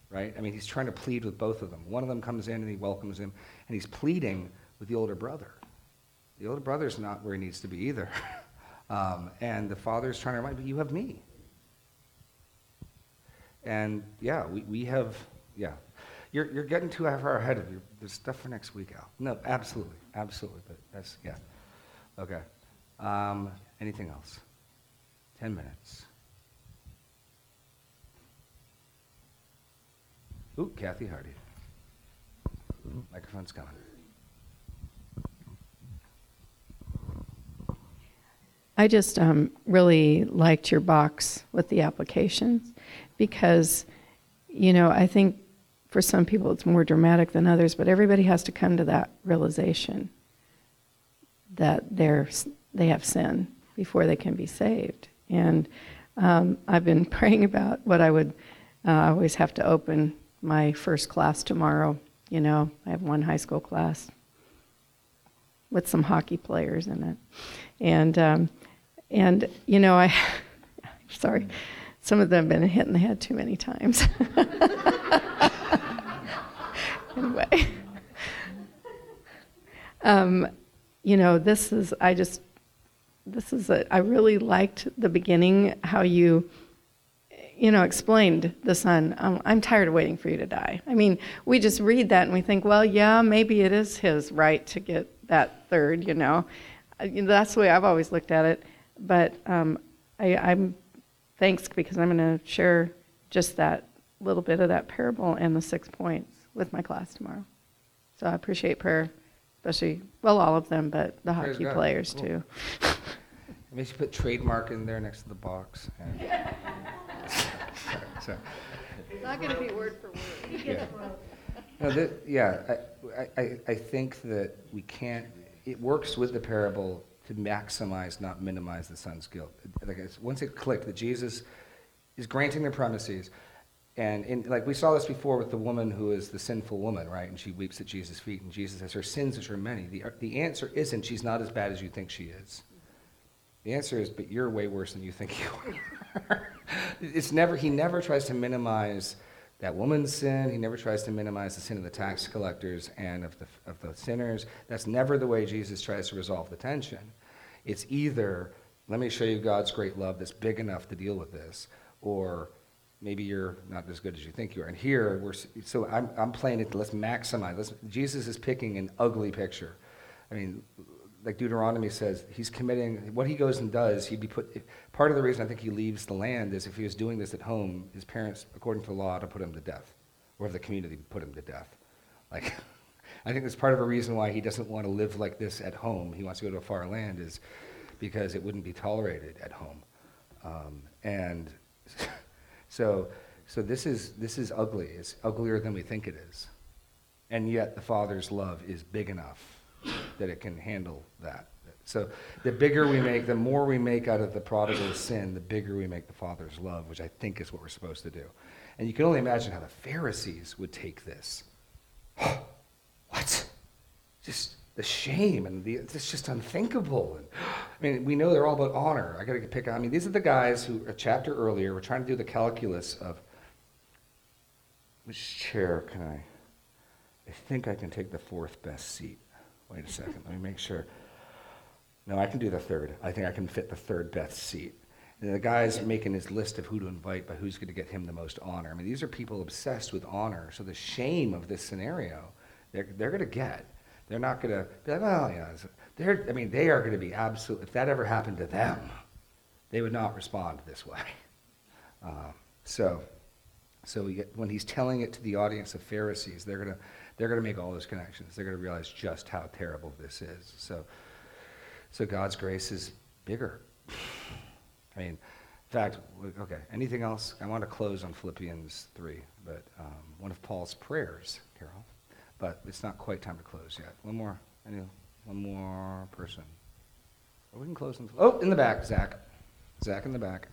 Speaker 1: right? I mean, he's trying to plead with both of them. One of them comes in and he welcomes him, and he's pleading with the older brother. The older brother's not where he needs to be either. <laughs> um, and the father's trying to remind, but you have me. And yeah, we, we have, yeah. You're, you're getting too far ahead of you. There's stuff for next week, Al. No, absolutely, absolutely. But that's, yeah. Okay. Um, anything else? 10 minutes. Ooh, Kathy Hardy. Microphone's coming.
Speaker 4: I just um, really liked your box with the applications because, you know, I think for some people it's more dramatic than others, but everybody has to come to that realization that they're, they have sin before they can be saved. And um, I've been <laughs> praying about what I would, uh, always have to open my first class tomorrow. You know, I have one high school class with some hockey players in it. And, um, and you know, I, <laughs> sorry, some of them have been hit in the head too many times. <laughs> anyway. Um, you know, this is, I just, this is, a, I really liked the beginning, how you, you know, explained the son, um, I'm tired of waiting for you to die. I mean, we just read that and we think, well, yeah, maybe it is his right to get that third, you know. That's the way I've always looked at it. But um, I, I'm thanks because I'm going to share just that little bit of that parable and the six points with my class tomorrow. So I appreciate prayer, especially, well, all of them, but the
Speaker 1: Praise
Speaker 4: hockey
Speaker 1: God.
Speaker 4: players
Speaker 1: Cool.
Speaker 4: too.
Speaker 1: Maybe you put trademark in there next to the box. And <laughs> so,
Speaker 4: It's not going to be word for word. <laughs>
Speaker 1: yeah. No, that, yeah, I, I, I think that we can't, it works with the parable to maximize, not minimize the son's guilt. Like, once it clicked that Jesus is granting the premises, and in, like we saw this before with the woman who is the sinful woman, right? And she weeps at Jesus' feet, and Jesus says, Her sins which are many. The, the answer isn't she's not as bad as you think she is. The answer is, but you're way worse than you think you are. <laughs> it's never, he never tries to minimize that woman's sin. He never tries to minimize the sin of the tax collectors and of the, of the sinners. That's never the way Jesus tries to resolve the tension. It's either, let me show you God's great love that's big enough to deal with this, or maybe you're not as good as you think you are. And here, we're, so I'm, I'm playing it, let's maximize. Let's, Jesus is picking an ugly picture. I mean, like Deuteronomy says, he's committing, what he goes and does, he'd be put, part of the reason I think he leaves the land is if he was doing this at home, his parents, according to the law, to put him to death, or if the community put him to death. Like, <laughs> I think that's part of a reason why he doesn't want to live like this at home. He wants to go to a far land is because it wouldn't be tolerated at home. Um, and <laughs> so, so this is, this is ugly. It's uglier than we think it is. And yet the Father's love is big enough that it can handle that. So the bigger we make, the more we make out of the prodigal sin, the bigger we make the Father's love, which I think is what we're supposed to do. And you can only imagine how the Pharisees would take this. <gasps> what? Just the shame and the, it's just unthinkable. And, <gasps> I mean, we know they're all about honor. I got to pick. I mean, these are the guys who a chapter earlier were trying to do the calculus of which chair can I? I think I can take the fourth best seat. Wait a second. Let me make sure. No, I can do the third. I think I can fit the third best seat. And the guy's making his list of who to invite, but who's going to get him the most honor. I mean, these are people obsessed with honor. So the shame of this scenario, they're, they're going to get. They're not going to be like, well, yeah. They're, I mean, they are going to be absolute. If that ever happened to them, they would not respond this way. Uh, so, so when he's telling it to the audience of Pharisees, they're going to they're going to make all those connections. They're going to realize just how terrible this is. So, so God's grace is bigger. I mean, in fact, okay, anything else? I want to close on Philippians 3, but um, one of Paul's prayers, Carol, but it's not quite time to close yet. One more, any, one more person. Oh, we can close. In, oh, in the back, Zach. Zach in the back.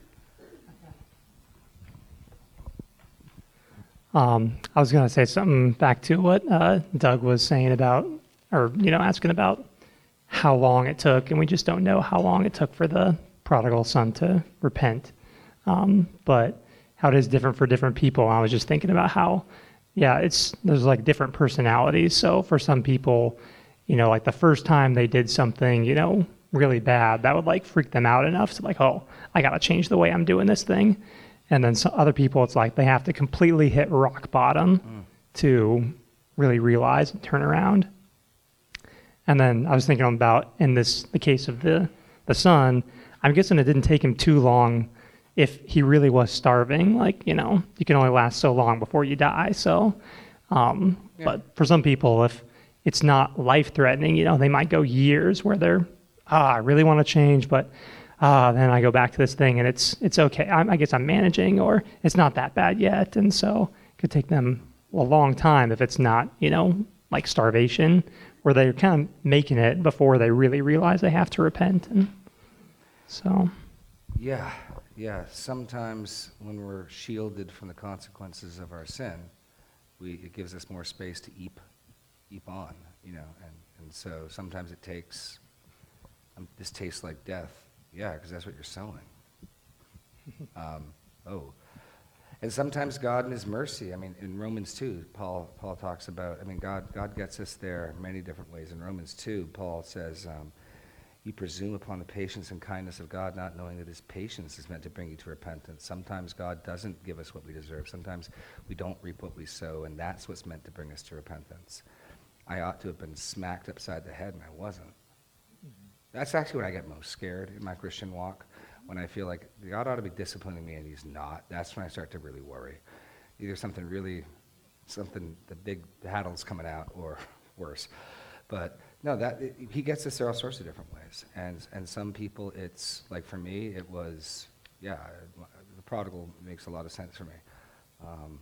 Speaker 13: Um, I was going to say something back to what uh, Doug was saying about, or you know, asking about how long it took, and we just don't know how long it took for the prodigal son to repent. Um, but how it is different for different people. I was just thinking about how, yeah, it's there's like different personalities. So for some people, you know, like the first time they did something, you know, really bad, that would like freak them out enough to like, oh, I got to change the way I'm doing this thing. And then some other people, it's like they have to completely hit rock bottom to really realize and turn around. And then I was thinking about in this the case of the the son, I'm guessing it didn't take him too long if he really was starving. Like you know, you can only last so long before you die. So, um, but for some people, if it's not life threatening, you know, they might go years where they're ah, I really want to change, but ah, then I go back to this thing and it's it's okay. I, I guess I'm managing, or it's not that bad yet, and so it could take them a long time if it's not you know like starvation where they're kind of making it before they really realize they have to repent and so
Speaker 1: Yeah, yeah. Sometimes when we're shielded from the consequences of our sin, we, it gives us more space to eep, eep on, you know. And, and so sometimes it takes, um, this tastes like death. Yeah, because that's what you're sowing. Um, oh. And sometimes God in His mercy, I mean, in Romans 2, Paul, Paul talks about, I mean, God, God gets us there many different ways. In Romans 2, Paul says, um, you presume upon the patience and kindness of God, not knowing that his patience is meant to bring you to repentance. Sometimes God doesn't give us what we deserve. Sometimes we don't reap what we sow, and that's what's meant to bring us to repentance. I ought to have been smacked upside the head, and I wasn't. That's actually when I get most scared in my Christian walk, when I feel like God ought to be disciplining me and he's not. That's when I start to really worry. Either something really, something, the big battle's coming out, or <laughs> worse. But no, that it, he gets us there all sorts of different ways, and and some people, it's like for me, it was yeah, the prodigal makes a lot of sense for me, um,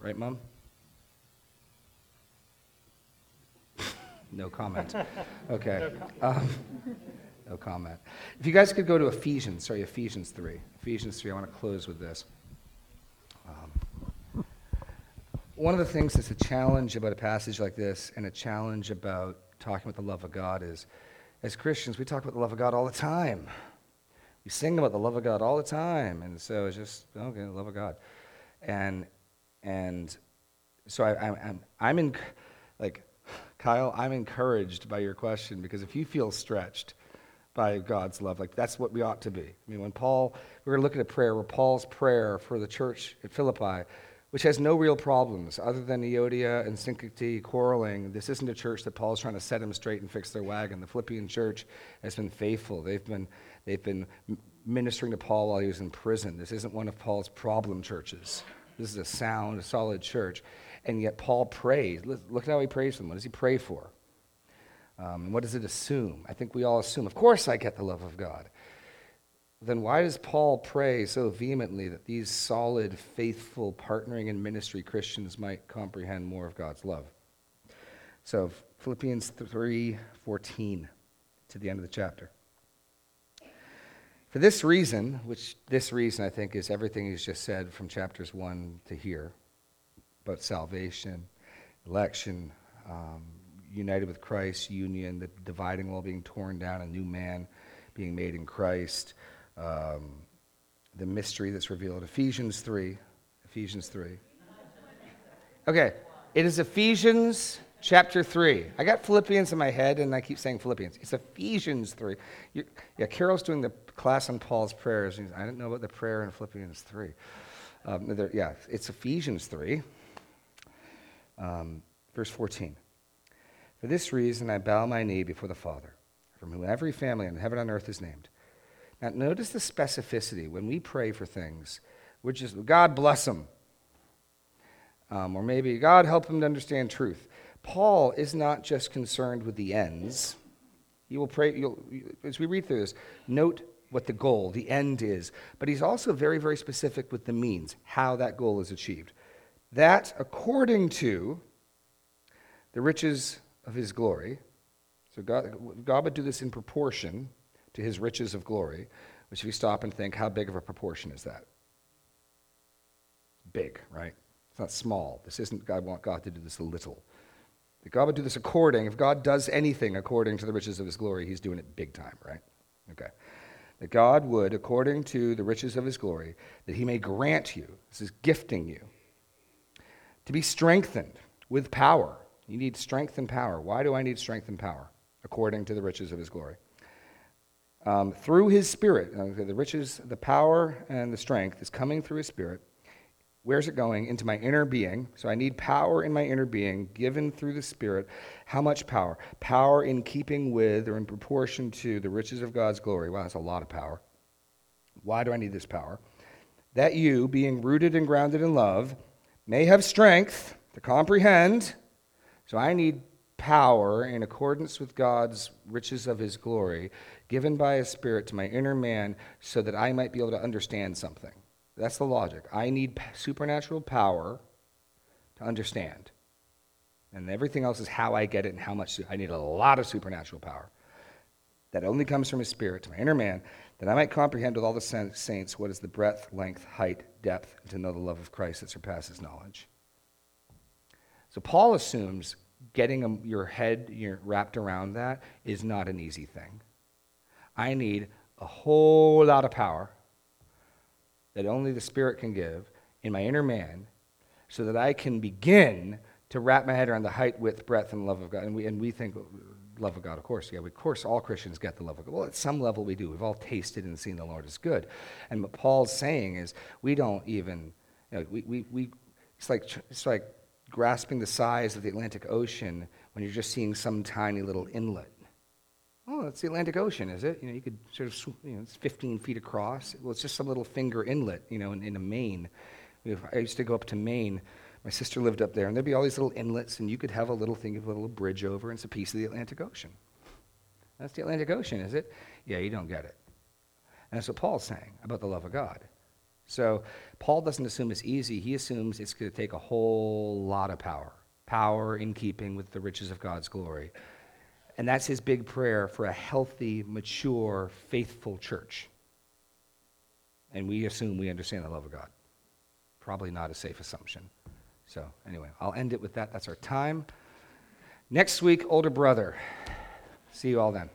Speaker 1: right, Mom? No comment. <laughs> Okay. Um, no comment. If you guys could go to Ephesians, sorry, Ephesians three. Ephesians three. I want to close with this. Um, one of the things that's a challenge about a passage like this and a challenge about talking about the love of God is as Christians, we talk about the love of God all the time. We sing about the love of God all the time. And so it's just, okay, the love of God. And, and so I, I, I'm, I'm in, like, Kyle, I'm encouraged by your question because if you feel stretched by God's love, like that's what we ought to be. I mean, when Paul, we were looking at a prayer, where Paul's prayer for the church at Philippi, which has no real problems other than Euodia and Syntyche quarreling. This isn't a church that Paul's trying to set them straight and fix their wagon. The Philippian church has been faithful. They've been, they've been ministering to Paul while he was in prison. This isn't one of Paul's problem churches. This is a sound, a solid church. And yet Paul prays. Look at how he prays for them. What does he pray for? Um, and what does it assume? I think we all assume, of course I get the love of God then why does Paul pray so vehemently that these solid, faithful, partnering in ministry Christians might comprehend more of God's love? So Philippians 3:14 to the end of the chapter. For this reason, which this reason I think is everything he's just said from chapters 1 to here about salvation, election, um, united with Christ, union, the dividing wall being torn down, a new man being made in Christ, um, the mystery that's revealed. Ephesians 3. Ephesians 3. Okay, it is Ephesians chapter 3. I got Philippians in my head, and I keep saying Philippians. It's Ephesians 3. You, yeah, Carol's doing the class on Paul's prayers. I didn't know about the prayer in Philippians 3. Um, yeah, it's Ephesians 3, um, verse 14. For this reason I bow my knee before the Father, from whom every family in heaven and earth is named now, notice the specificity. When we pray for things, we're just, God bless them. Um, or maybe, God help them to understand truth. Paul is not just concerned with the ends. You will pray, as we read through this, note what the goal, the end is. But he's also very, very specific with the means, how that goal is achieved. That, according to the riches of his glory, so God, God would do this in proportion to his riches of glory, which if you stop and think, how big of a proportion is that? Big, right? It's not small. This isn't God want God to do this a little. If God would do this according, if God does anything according to the riches of his glory, he's doing it big time, right? Okay. that God would, according to the riches of his glory, that he may grant you, this is gifting you, to be strengthened with power. You need strength and power. Why do I need strength and power? According to the riches of his glory. Um, through his spirit, uh, the riches, the power, and the strength is coming through his spirit. Where's it going? Into my inner being. So I need power in my inner being given through the Spirit. How much power? Power in keeping with or in proportion to the riches of God's glory. Wow, that's a lot of power. Why do I need this power? That you, being rooted and grounded in love, may have strength to comprehend. So I need power in accordance with God's riches of his glory, given by his Spirit to my inner man, so that I might be able to understand something. That's the logic. I need supernatural power to understand. And everything else is how I get it and how much. I need a lot of supernatural power that only comes from his spirit to my inner man, that I might comprehend with all the saints what is the breadth, length, height, depth, and to know the love of Christ that surpasses knowledge. So Paul assumes getting your head wrapped around that is not an easy thing. I need a whole lot of power that only the Spirit can give in my inner man so that I can begin to wrap my head around the height, width, breadth, and love of God. And we, and we think, love of God, of course. Yeah, we, of course, all Christians get the love of God. Well, at some level we do. We've all tasted and seen the Lord is good. And what Paul's saying is we don't even, you know, we, we, we, it's, like, it's like grasping the size of the Atlantic Ocean when you're just seeing some tiny little inlet. Oh, that's the Atlantic Ocean, is it? You know, you could sort of, you know, it's 15 feet across. Well, it's just some little finger inlet, you know, in, in Maine. I used to go up to Maine. My sister lived up there, and there'd be all these little inlets, and you could have a little thing, of a little bridge over, and it's a piece of the Atlantic Ocean. That's the Atlantic Ocean, is it? Yeah, you don't get it. And that's what Paul's saying about the love of God. So Paul doesn't assume it's easy. He assumes it's going to take a whole lot of power, power in keeping with the riches of God's glory. And that's his big prayer for a healthy, mature, faithful church. And we assume we understand the love of God. Probably not a safe assumption. So, anyway, I'll end it with that. That's our time. Next week, older brother. See you all then.